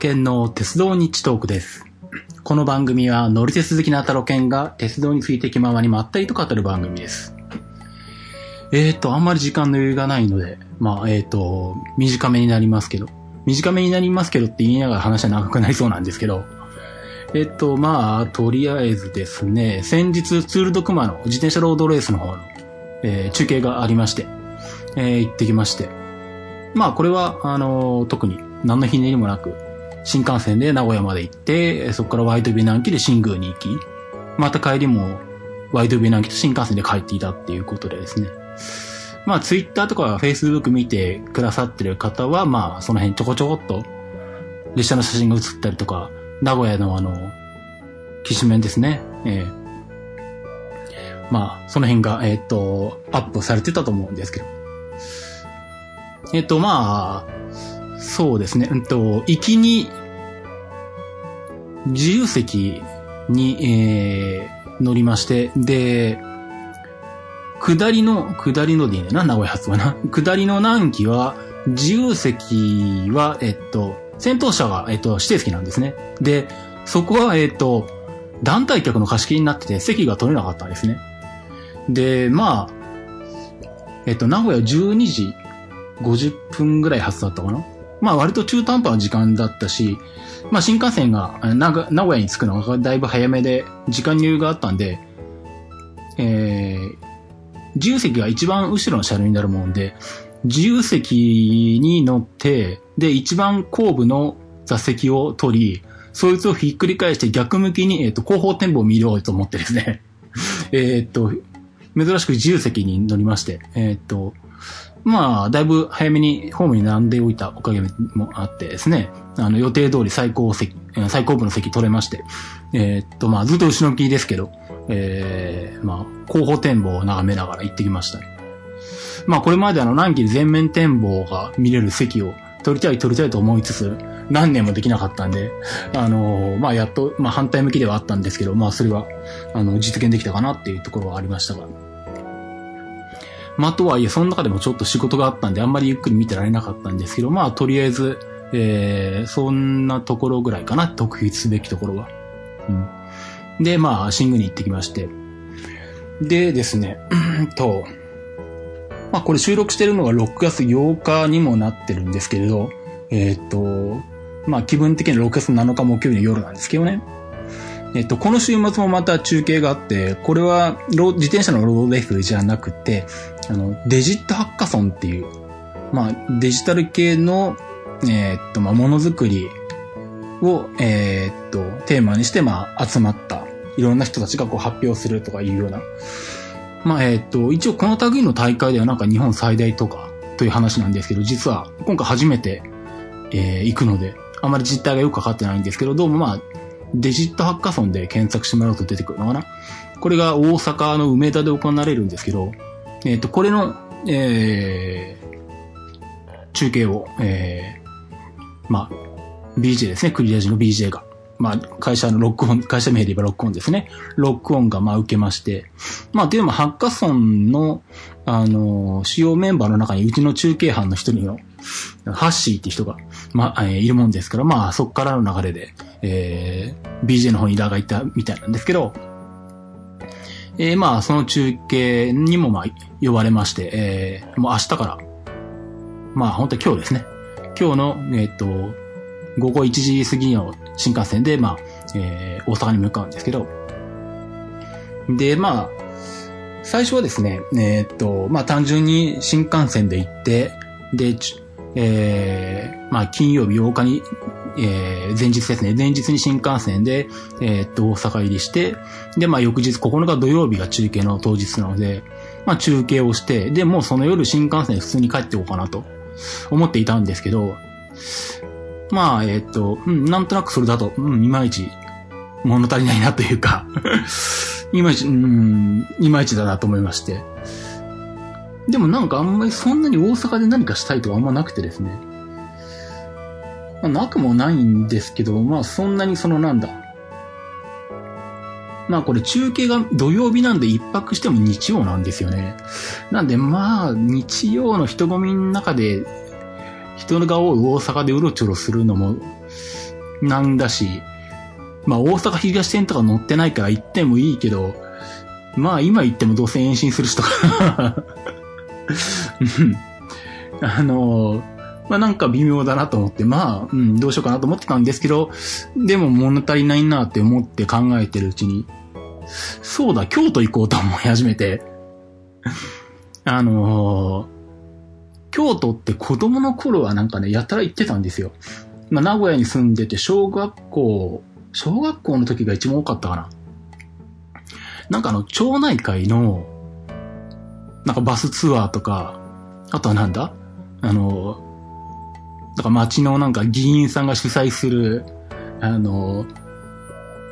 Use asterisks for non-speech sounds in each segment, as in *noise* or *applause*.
タロケンの鉄道日トークです。この番組は乗り鉄好きなタロケンが鉄道について気ままにまったりと語る番組です。えーと、あんまり時間の余裕がないので、まあ、えーと、短めになりますけど、短めになりますけどって言いながら話は長くなりそうなんですけど、えっと、まあ、とりあえずですね、先日ツールドクマの自転車ロードレースの方の、えー中継がありまして、えー行ってきまして、まあ、これは、あの特に何のひねりもなく、新幹線で名古屋まで行って、そこからワイドビ南紀で新宮に行き、また帰りもワイドビ南紀と新幹線で帰っていたっていうことでですね。まあ、ツイッターとかフェイスブック見てくださってる方は、まあ、その辺ちょこちょこっと、列車の写真が写ったりとか、名古屋のあの、きしめんですね。ええまあ、その辺が、えっ、と、アップされてたと思うんですけど。えっ、と、まあ、そうですね。うんと、行きに、自由席に、えー乗りまして、で、下りの、下りのでいいねんな、名古屋発はな。*laughs* 下りの南紀は、自由席は、えっと、先頭車が、えっと、指定席なんですね。で、そこは、えっと、団体客の貸し切りになってて、席が取れなかったんですね。で、まあ、えっと、名古屋12時50分ぐらい発だったかな。まあ、割と中途半端な時間だったし、まあ、新幹線が名古屋に着くのがだいぶ早めで、時間に余裕があったんで、えー、自由席が一番後ろの車両になるもんで、自由席に乗って、で、一番後部の座席を取り、そいつをひっくり返して逆向きに、えっ、と、後方展望を見ようと思ってですね。*laughs* えっと、珍しく自由席に乗りまして、えっ、と、まあ、だいぶ早めにホームに並んでおいたおかげもあってですね、あの、予定通り最高席、最高部の席取れまして、えーっと、まあ、ずっと後ろ向きですけど、えー、まあ、後方展望を眺めながら行ってきました。まあ、これまであの、南紀全面展望が見れる席を取りたい取りたいと思いつつ、何年もできなかったんで、あのまあ、やっと、まあ、反対向きではあったんですけど、まあ、それは、あの、実現できたかなっていうところはありましたが、まあ、とはいえ、その中でもちょっと仕事があったんで、あんまりゆっくり見てられなかったんですけど、まあ、とりあえず、えー、そんなところぐらいかな、特筆すべきところは。うん。で、まあ、新宮に行ってきまして。でですね、と、まあ、これ収録してるのが6月8日にもなってるんですけれど、えーっと、まあ、気分的には6月7日木曜日の夜なんですけどね。えっと、この週末もまた中継があって、これは自転車のロードレースじゃなくて、あの、デジットハッカソンっていう、まあ、デジタル系の、えーっと、まあ、ものづくりを、えーっと、テーマにして、まあ、集まった、いろんな人たちがこう発表するとかいうような。まあ、えーっと、一応この類の大会ではなんか日本最大とか、という話なんですけど、実は今回初めて、えー行くので、あまり実態がよくわかってないんですけど、どうもまあ、デジットハッカソンで検索してもらうと出てくるのかな。これが大阪の梅田で行われるんですけど、えっ、と、これの、えー、中継を、えー、まあ、BJ ですね、クリアジの BJ が。まあ、会社のロックオン、会社名で言えばロックオンですね。ロックオンが、まあ、受けまして。まあ、というのも、ハッカソンの、あの、主要メンバーの中に、うちの中継班の一人の、ハッシーって人が、まあ、えーいるもんですから、まあ、そこからの流れで、えー、BJ の方にラがいたみたいなんですけど、えーまあ、その中継にも、まあ、呼ばれまして、えーもう明日から、まあ、本当に今日ですね。今日の、えっ、と、午後1時過ぎの新幹線で、まあ、えー大阪に向かうんですけど、で、まあ、最初はですね、えーっと、まあ単純に新幹線で行って、で、えーまあ金曜日8日に、えー前日ですね、前日に新幹線で、えーっと、大阪入りして、で、まあ翌日9日土曜日が中継の当日なので、まあ中継をして、で、もうその夜新幹線普通に帰っておこうかなと思っていたんですけど、まあ、えーっと、うん、なんとなくそれだと、うん、いまいち物足りないなというか、*laughs* いまいち、うん、いまいちだなと思いまして。でもなんかあんまりそんなに大阪で何かしたいとはあんまなくてですね。まあ、なくもないんですけど、まあそんなにそのなんだ。まあこれ中継が土曜日なんで一泊しても日曜なんですよね。なんでまあ日曜の人混みの中で人が多い大阪でうろちょろするのもなんだし、まあ大阪東線とか乗ってないから行ってもいいけど、まあ今行ってもどうせ延伸する人か *laughs* あの、まあなんか微妙だなと思って、まあ、うん、どうしようかなと思ってたんですけど、でも物足りないなって思って考えてるうちに、そうだ、京都行こうと思い始めて、*laughs* あのー、京都って子供の頃はなんかね、やたら行ってたんですよ。まあ、名古屋に住んでて、小学校、小学校の時が一番多かったかな。なんかあの、町内会の、なんかバスツアーとか、あとはなんだ？あの、なんか町のなんか議員さんが主催する、あの、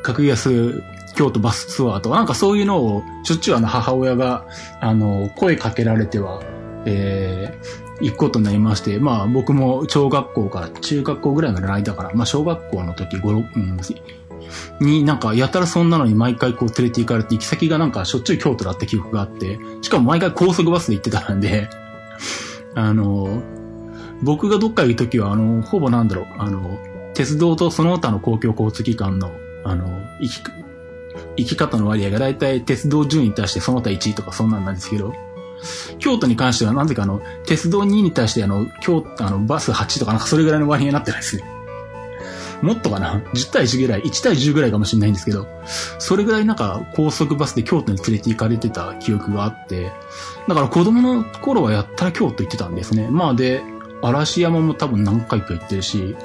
格安京都バスツアーとか、なんかそういうのを、しょっちゅうあの母親が、あの、声かけられては、えー、行くことになりまして、まあ僕も小学校から中学校ぐらいまでの間から、まあ小学校の時5、うん、になんかやたらそんなのに毎回こう連れて行かれて行き先がなんかしょっちゅう京都だった記憶があって、しかも毎回高速バスで行ってたんで、あの、僕がどっか行く時はあの、ほぼなんだろう、あの、鉄道とその他の公共交通機関の、あの、行き、行き方の割合がだいたい鉄道順位に対してその他1位とかそんなんなんですけど、京都に関してはなぜかあの、鉄道2に対してあの、京都、あの、バス8とかなんかそれぐらいの割合になってるんですね。もっとかな ?10 対1ぐらい、1対10ぐらいかもしれないんですけど、それぐらいなんか高速バスで京都に連れて行かれてた記憶があって、だから子供の頃はやったら京都行ってたんですね。まあで、嵐山も多分何回か行ってるし、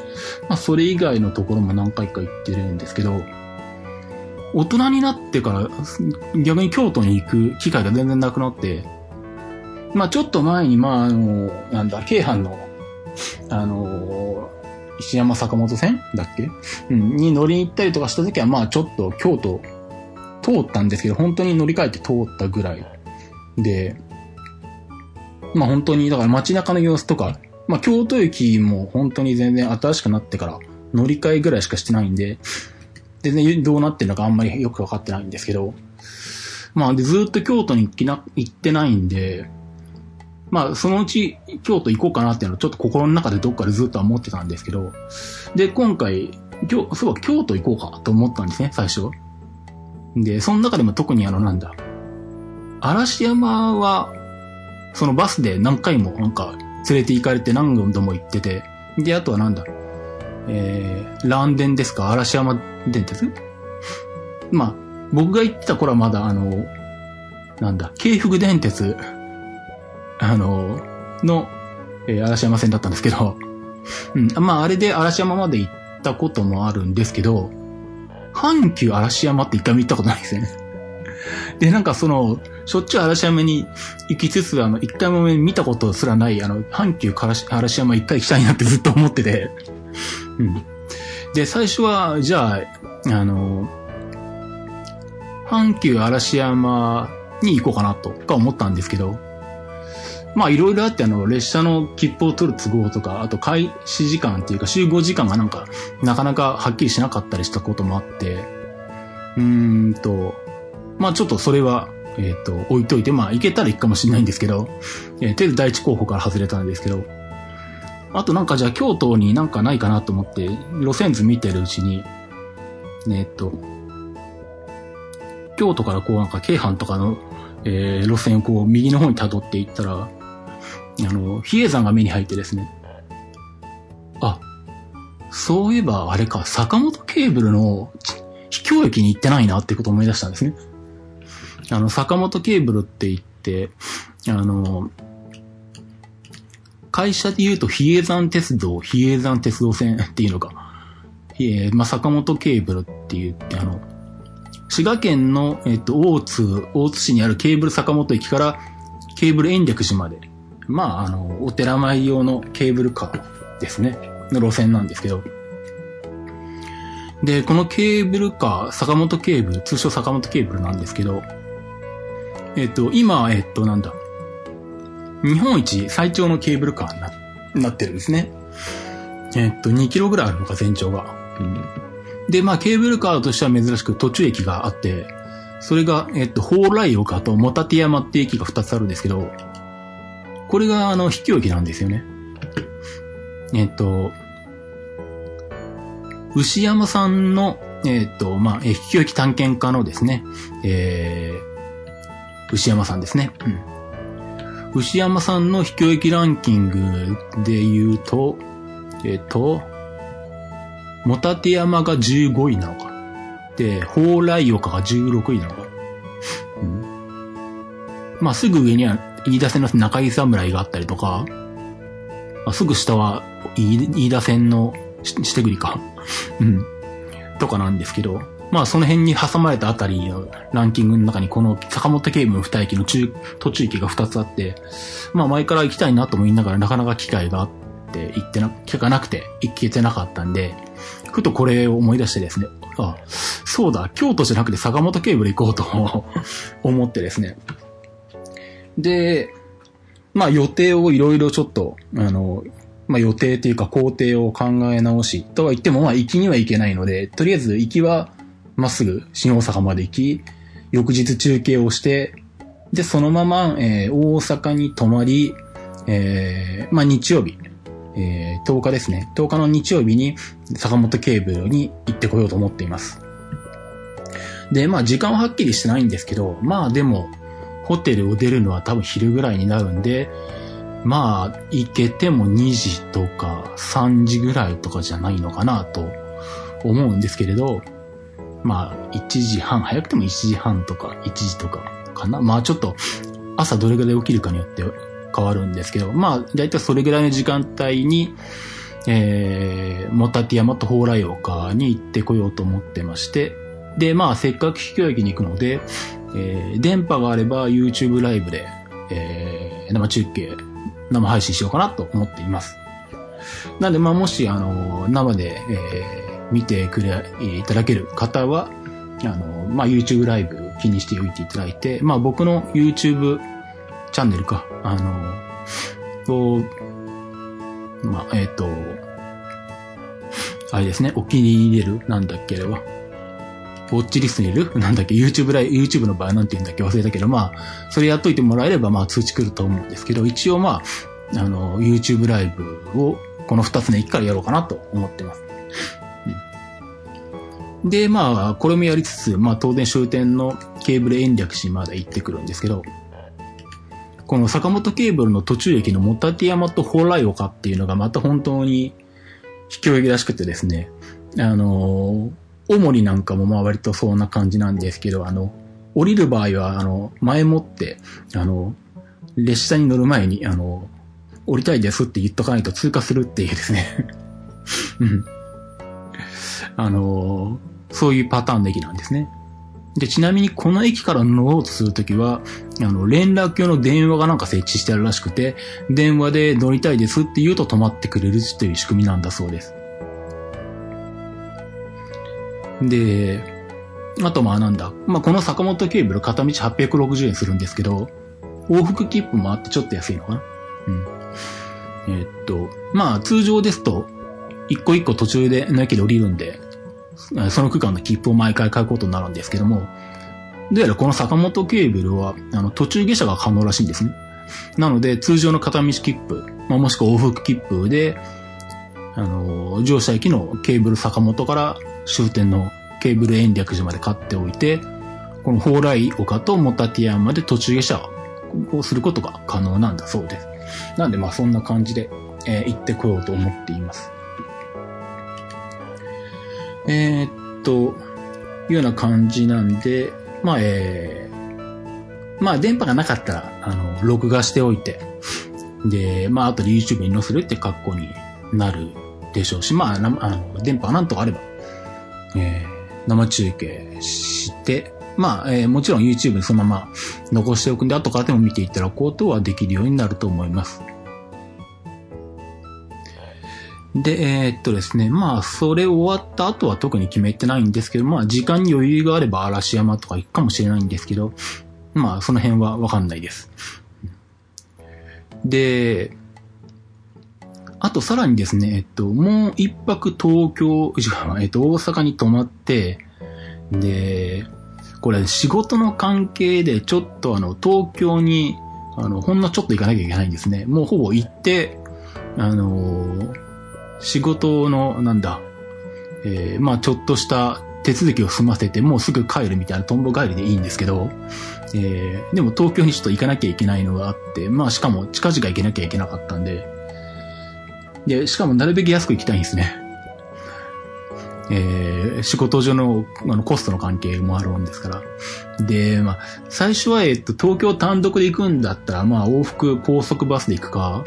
まあそれ以外のところも何回か行ってるんですけど、大人になってから逆に京都に行く機会が全然なくなって、まあちょっと前に、まああの、なんだ、京阪の、あの、石山坂本線だっけ？うん、に乗りに行ったりとかした時は、まあちょっと京都通ったんですけど、本当に乗り換えて通ったぐらいで、まあ本当に、だから街中の様子とか、まあ京都駅も本当に全然新しくなってから乗り換えぐらいしかしてないんで、全然どうなってるのかあんまりよくわかってないんですけど、まあでずっと京都に行な行ってないんで、まあ、そのうち京都行こうかなっていうのをちょっと心の中でどっかでずっとは思ってたんですけど、で、今回、今日、そう京都行こうかと思ったんですね、最初。で、その中でも特にあの、なんだ、嵐山は、そのバスで何回もなんか連れて行かれて何度も行ってて、で、あとはなんだ、えー、ランデンですか？嵐山電鉄？まあ、僕が行ってた頃はまだあの、なんだ、京福電鉄？あの、の、えー、嵐山線だったんですけど、うん。まあ、あれで嵐山まで行ったこともあるんですけど、阪急嵐山って一回も行ったことないですよね。で、なんかその、しょっちゅう嵐山に行きつつ、あの、一回も見たことすらない、あの、阪急嵐山一回行きたいなってずっと思ってて、うん。で、最初は、じゃあ、あの、阪急嵐山に行こうかなとか思ったんですけど、まあいろいろあってあの、列車の切符を取る都合とか、あと開始時間っていうか集合時間がなんか、なかなかはっきりしなかったりしたこともあって、うーんと、まあちょっとそれは、えっ、ー、と、置いといて、まあ行けたら行くかもしれないんですけど、えー、とりあえず第一候補から外れたんですけど、あとなんかじゃあ京都になんかないかなと思って、路線図見てるうちに、えっ、ー、と、京都からこうなんか京阪とかの、えー、路線をこう右の方に辿っていったら、あの、比叡山が目に入ってですね。あ、そういえばあれか、坂本ケーブルの秘境駅に行ってないなってことを思い出したんですね。あの、坂本ケーブルって言って、あの、会社で言うと比叡山鉄道、比叡山鉄道線っていうのか。えー、まあ、坂本ケーブルって言って、あの、滋賀県の、えっと、大津、大津市にあるケーブル坂本駅からケーブル延暦寺までまあ、あの、お寺前用のケーブルカーですね。の路線なんですけど。で、このケーブルカー、坂本ケーブル、通称坂本ケーブルなんですけど、えっと、今、えっと、なんだ。日本一最長のケーブルカーにななってるんですね。えっと、2キロぐらいあるのか、全長が。うん、で、まあ、ケーブルカーとしては珍しく途中駅があって、それが、えっと、蓬莱岡とモタテ山って駅が2つあるんですけど、これがあの、秘境駅なんですよね。えっと、牛山さんの、えっ、と、まあ、えー、引きき探検家のですね、えー、牛山さんですね。うん。牛山さんの引ききランキングで言うと、えっ、と、モタテ山が15位なのか。で、蓬莱岡が16位なのか。うん。まあ、すぐ上には、飯田線の中井侍があったりとか、まあ、すぐ下は飯田線のしてぐりか。うん。とかなんですけど、まあその辺に挟まれたあたりのランキングの中にこの坂本警部の二駅の中、途中駅が二つあって、まあ前から行きたいなと思いながらなかなか機会があって行ってな、機会がなくて行けてなかったんで、ふとこれを思い出してですね、あ、そうだ、京都じゃなくて坂本警部で行こうと *laughs* 思ってですね。で、まあ予定をいろいろちょっと、あの、まあ予定っていうか工程を考え直し、とは言ってもまあ行きには行けないので、とりあえず行きはまっすぐ新大阪まで行き、翌日中継をして、で、そのまま、えー、大阪に泊まり、えー、まあ日曜日、えー、10日ですね。10日の日曜日に坂本警部に行ってこようと思っています。で、まあ時間ははっきりしてないんですけど、まあでも、ホテルを出るのは多分昼ぐらいになるんで、まあ、行けても2時とか3時ぐらいとかじゃないのかなと思うんですけれど、まあ、1時半、早くても1時半とか1時とかかな。まあちょっと、朝どれぐらい起きるかによって変わるんですけど、まあ、だいたいそれぐらいの時間帯に、えー、モタティ山と蓬莱岡に行ってこようと思ってまして、で、まあ、せっかく秘境駅に行くので、えー、電波があれば YouTube ライブで、えー、生中継、生配信しようかなと思っています。なんで、まあ、もし、あの、生で、えー、見てくれ、いただける方は、あの、まあ、YouTube ライブ気にしておいていただいて、まあ、僕の YouTube チャンネルか、あの、と、まあ、えっ、ー、と、あれですね、お気に入れる、なんだっけ、れは。ウォッチリストにいる？なんだっけ ?YouTube ライ、YouTube の場合なんて言うんだっけ？忘れたけど、まあ、それやっといてもらえれば、まあ通知来ると思うんですけど、一応まあ、あの、YouTube ライブを、この二つの駅からやろうかなと思ってます。で、まあ、これもやりつつ、まあ当然終点のケーブル延暦市まで行ってくるんですけど、この坂本ケーブルの途中駅のモタティ山と蓬莱岡っていうのがまた本当に秘境駅らしくてですね、あの大森なんかもまあ割とそんな感じなんですけど、あの、降りる場合は、あの、前もって、あの、列車に乗る前に、あの、降りたいですって言っとかないと通過するっていうですねうん。あの、そういうパターンの駅なんですね。で、ちなみにこの駅から乗ろうとするときは、あの、連絡用の電話がなんか設置してあるらしくて、電話で乗りたいですって言うと止まってくれるという仕組みなんだそうです。で、あとまあなんだ。まあこの坂本ケーブル片道860円するんですけど、往復切符もあってちょっと安いのかな。うん。え、っと、まあ通常ですと、一個一個途中での駅で降りるんで、その区間の切符を毎回買うことになるんですけども、どうやらこの坂本ケーブルは、あの、途中下車が可能らしいんですね。なので、通常の片道切符、まあ、もしくは往復切符で、あの、乗車駅のケーブル坂本から終点のケーブル延暦寺まで買っておいて、この蓬莱岡とモタティアンまで途中下車をすることが可能なんだそうです。なんでまあそんな感じで、えー、行ってこようと思っています。えー、っと、いうような感じなんで、まあ、えー、まあ電波がなかったら、あの、録画しておいて、で、まあ後で YouTube に載せるって格好になるでしょうし、まあ、あの、電波がなんとかあれば、えー、生中継して、まあ、えー、もちろん YouTube にそのまま残しておくんで、後からでも見ていただこうとはできるようになると思います。で、えー、っとですね、まあ、それ終わった後は特に決めてないんですけど、まあ、時間に余裕があれば嵐山とか行くかもしれないんですけど、まあ、その辺はわかんないです。で、あとさらにですね、えっと、もう一泊東京、えっと、大阪に泊まって、で、これ仕事の関係でちょっとあの、東京に、あの、ほんのちょっと行かなきゃいけないんですね。もうほぼ行って、あの、仕事の、なんだ、えー、まあちょっとした手続きを済ませて、もうすぐ帰るみたいなトンボ帰りでいいんですけど、えー、でも東京にちょっと行かなきゃいけないのがあって、まあしかも近々行けなきゃいけなかったんで、で、しかもなるべく安く行きたいんですね。えー、仕事上のあのコストの関係もあるもんですから。で、まあ、最初は、えっと、東京単独で行くんだったら、まあ、往復高速バスで行くか、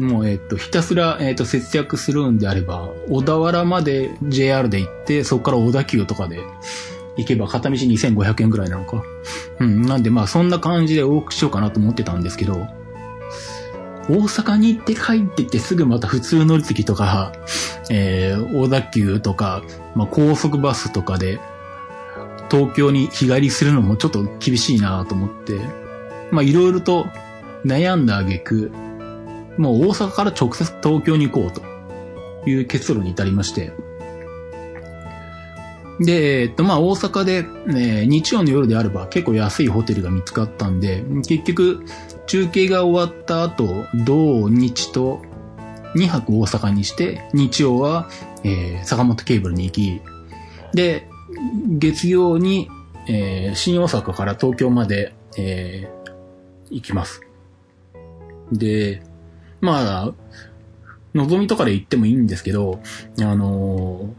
もう、えっと、ひたすら、えっと、節約するんであれば、小田原まで JR で行って、そこから小田急とかで行けば片道2500円ぐらいなのか。うん、なんでまあ、そんな感じで往復しようかなと思ってたんですけど、大阪に行って帰ってきてすぐまた普通乗り継ぎとか、えー、小田急とか、まあ、高速バスとかで、東京に日帰りするのもちょっと厳しいなと思って、まあ、いろいろと悩んだ挙句、もう大阪から直接東京に行こうという結論に至りまして、で、えっと、まあ、大阪で、ね、日曜の夜であれば結構安いホテルが見つかったんで、結局、中継が終わった後、土日と2泊大阪にして、日曜は、えー、坂本ケーブルに行き、で、月曜に、えー、新大阪から東京まで、えー、行きます。で、まあ、のぞみとかで行ってもいいんですけど、あの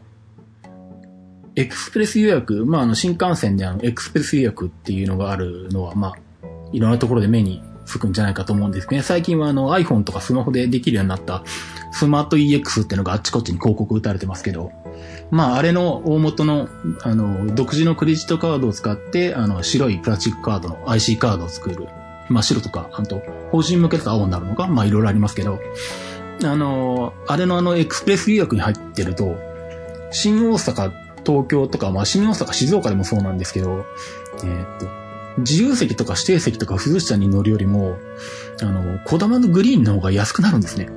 エクスプレス予約、まあ、あの、新幹線であの、エクスプレス予約っていうのがあるのは、まあ、いろんなところで目につくんじゃないかと思うんですけどね。最近はあの iPhone とかスマホでできるようになったスマート EX っていうのがあっちこっちに広告打たれてますけど、まああれの大元のあの独自のクレジットカードを使ってあの白いプラスチックカードの IC カードを作る。まあ白とか、あと法人向けだと青になるのか、まあいろいろありますけど、あの、あれのあのエクスプレス予約に入ってると、新大阪、東京とか、まあ新大阪、静岡でもそうなんですけど、えー、っと、自由席とか指定席とか風車に乗るよりも、あの、小玉のグリーンの方が安くなるんですね。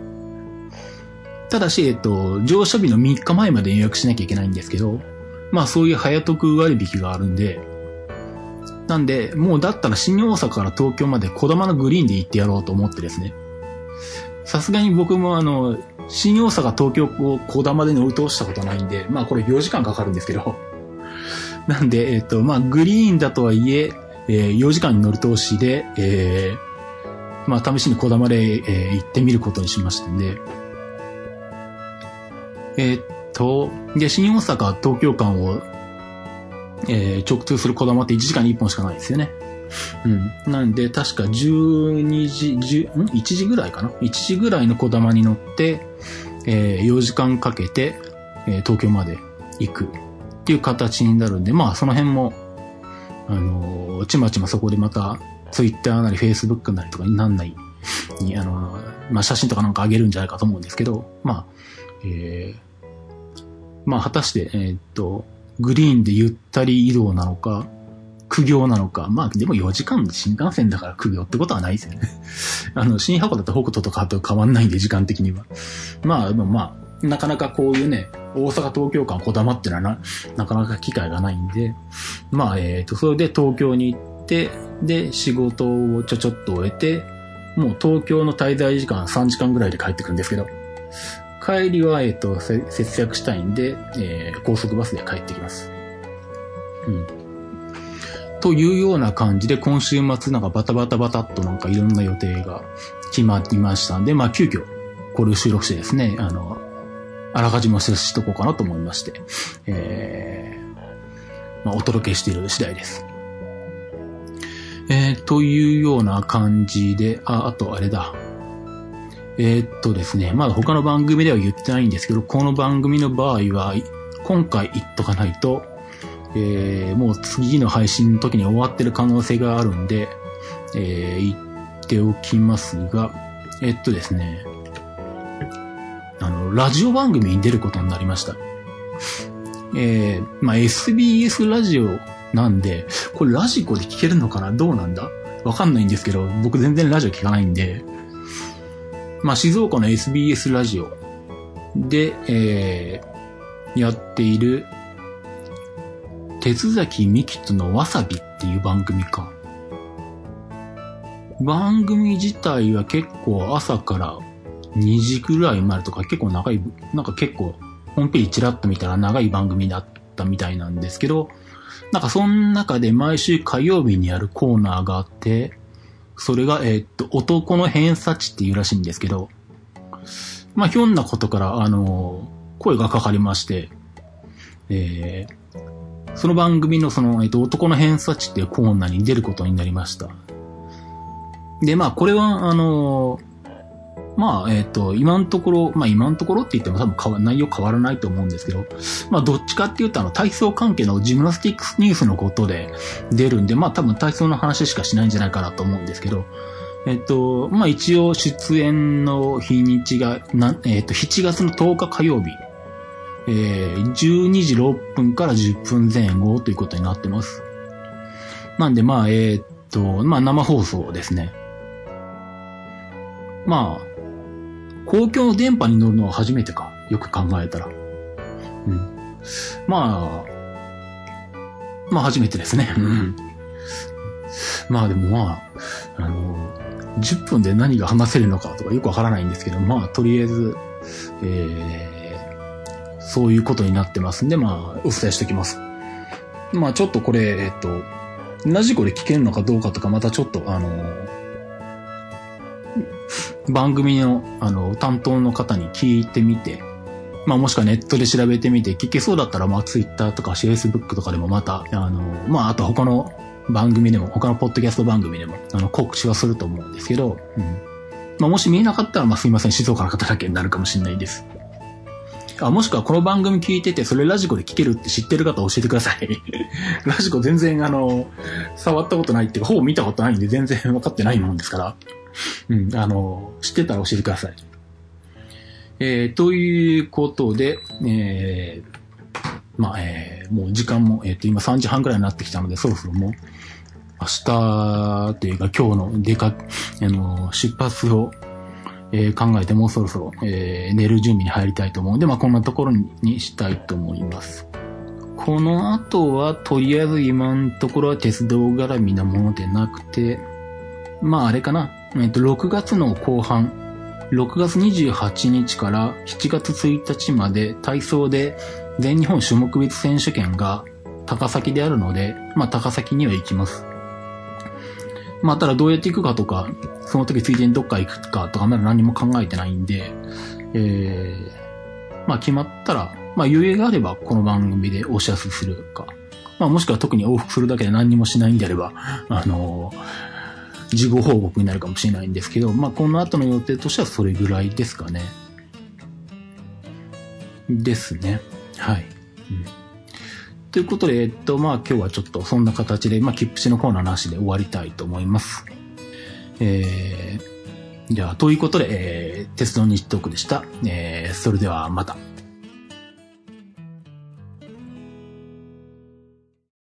ただし、えっと、乗車日の3日前まで予約しなきゃいけないんですけど、まあそういう早得割引があるんで、なんで、もうだったら新大阪から東京まで小玉のグリーンで行ってやろうと思ってですね。さすがに僕もあの、新大阪東京を小玉で乗り通したことないんで、まあこれ4時間かかるんですけど、*laughs* なんで、えっと、まあグリーンだとはいえ、えー、4時間に乗り通しで、えー、まあ、試しにこだまで、えー、行ってみることにしましたんで、えー、っと、で、新大阪、東京間を、えー、直通するこだまって1時間に1本しかないですよね。うん。なんで、確か12時、10ん ?1 時ぐらいかな ?1 時ぐらいのこだまに乗って、えー、4時間かけて、えー、東京まで行くっていう形になるんで、まあ、その辺も、あの、ちまちまそこでまた、ツイッターなりフェイスブックなりとかになんないに、あの、まあ、写真とかなんかあげるんじゃないかと思うんですけど、まあ、えー、まあ、果たして、えー、っと、グリーンでゆったり移動なのか、苦行なのか。まあ、でも4時間新幹線だから苦行ってことはないですよね。*laughs* あの、新箱だと北斗とかと変わんないんで、時間的には。まあ、でもまあ、なかなかこういうね、大阪東京間こだまってのはな、なかなか機会がないんで、まあ、えっ、ー、と、それで東京に行って、で、仕事をちょちょっと終えて、もう東京の滞在時間3時間ぐらいで帰ってくるんですけど、帰りは、えっ、ー、と、節約したいんで、えー、高速バスで帰ってきます。うん。というような感じで、今週末なんかバタバタバタっとなんかいろんな予定が決まりましたんで、まあ急遽、これを収録してですね、あの、あらかじめ接しとこうかなと思いまして、えー、まあ、お届けしている次第です。えー、というような感じで、あ、あとあれだ。えー、っとですね、まだ他の番組では言ってないんですけど、この番組の場合は、今回言っとかないと、えー、もう次の配信の時に終わってる可能性があるんで、えー、言っておきますが、えっとですね、あの、ラジオ番組に出ることになりました。えー、まあ、SBS ラジオなんで、これラジコで聞けるのかな？どうなんだ？わかんないんですけど、僕全然ラジオ聞かないんで、まあ、静岡の SBS ラジオで、えー、やっている、鉄崎ミキとのわさびっていう番組か。番組自体は結構朝から2時ぐらいまでとか結構長い、なんか結構ホームページちらっと見たら長い番組だったみたいなんですけど、なんかその中で毎週火曜日にやるコーナーがあって、それが、えー、っと、男の偏差値っていうらしいんですけど、まあ、ひょんなことから、あの、声がかかりまして、えー、その番組のその、えっと、男の偏差値っていうコーナーに出ることになりました。で、まあ、これは、あの、まあ、えっ、ー、と、今のところ、まあ今のところって言っても多分変わ内容変わらないと思うんですけど、まあどっちかっていうとあの体操関係のジムナスティックスニュースのことで出るんで、まあ多分体操の話しかしないんじゃないかなと思うんですけど、えっ、ー、と、まあ一応出演の日にちが、なえっ、ー、と、7月の10日火曜日、えー、12時6分から10分前後ということになってます。なんでまあ、えっ、と、まあ生放送ですね。まあ、公共の電波に乗るのは初めてか。よく考えたら。うん。まあ、まあ初めてですね。うん。まあでもまあ、あの、10分で何が話せるのかとかよくわからないんですけど、まあとりあえず、えー、そういうことになってますんで、まあお伝えしておきます。まあちょっとこれ、えっと、ラジコで聞けるのかどうかとかまたちょっとあの、番組の、あの、担当の方に聞いてみて、まあもしくはネットで調べてみて、聞けそうだったら、まあツイッターとか Facebook とかでもまた、あの、まああと他の番組でも、他のポッドキャスト番組でも、あの、告知はすると思うんですけど、うん。まあもし見えなかったら、まあすいません、静岡の方だけになるかもしれないです。あ、もしくはこの番組聞いてて、それラジコで聞けるって知ってる方教えてください。*laughs* ラジコ全然あの、触ったことないっていうか、ほぼ見たことないんで全然分かってないもんですから。うん、あの、知ってたら教えてください。えー、ということで、えー、まあ、えー、もう時間も、えっ、ー、と、今3時半くらいになってきたので、そろそろもう、明日というか今日の出か、あの、出発を、えー、考えてもうそろそろ、えー、寝る準備に入りたいと思うんで、まあ、こんなところにしたいと思います。この後は、とりあえず今のところは鉄道絡みなものでなくて、まああれかな。えっと、6月の後半、6月28日から7月1日まで体操で全日本種目別選手権が高崎であるので、まあ高崎には行きます。まあただどうやって行くかとか、その時ついでにどっか行くかとかまだ何も考えてないんで、えー、まあ決まったら、まあ余裕があればこの番組でお知らせするか。まあもしくは特に往復するだけで何にもしないんであれば、あのー事後報告になるかもしれないんですけど、まあ、この後の予定としてはそれぐらいですかね。ですね。はい。うん、ということで、えっと、まあ、今日はちょっとそんな形で、まあ、切符しのコーナーなしで終わりたいと思います。えー、じゃあ、ということで、えー、鉄道日トークでした。えー、それではまた。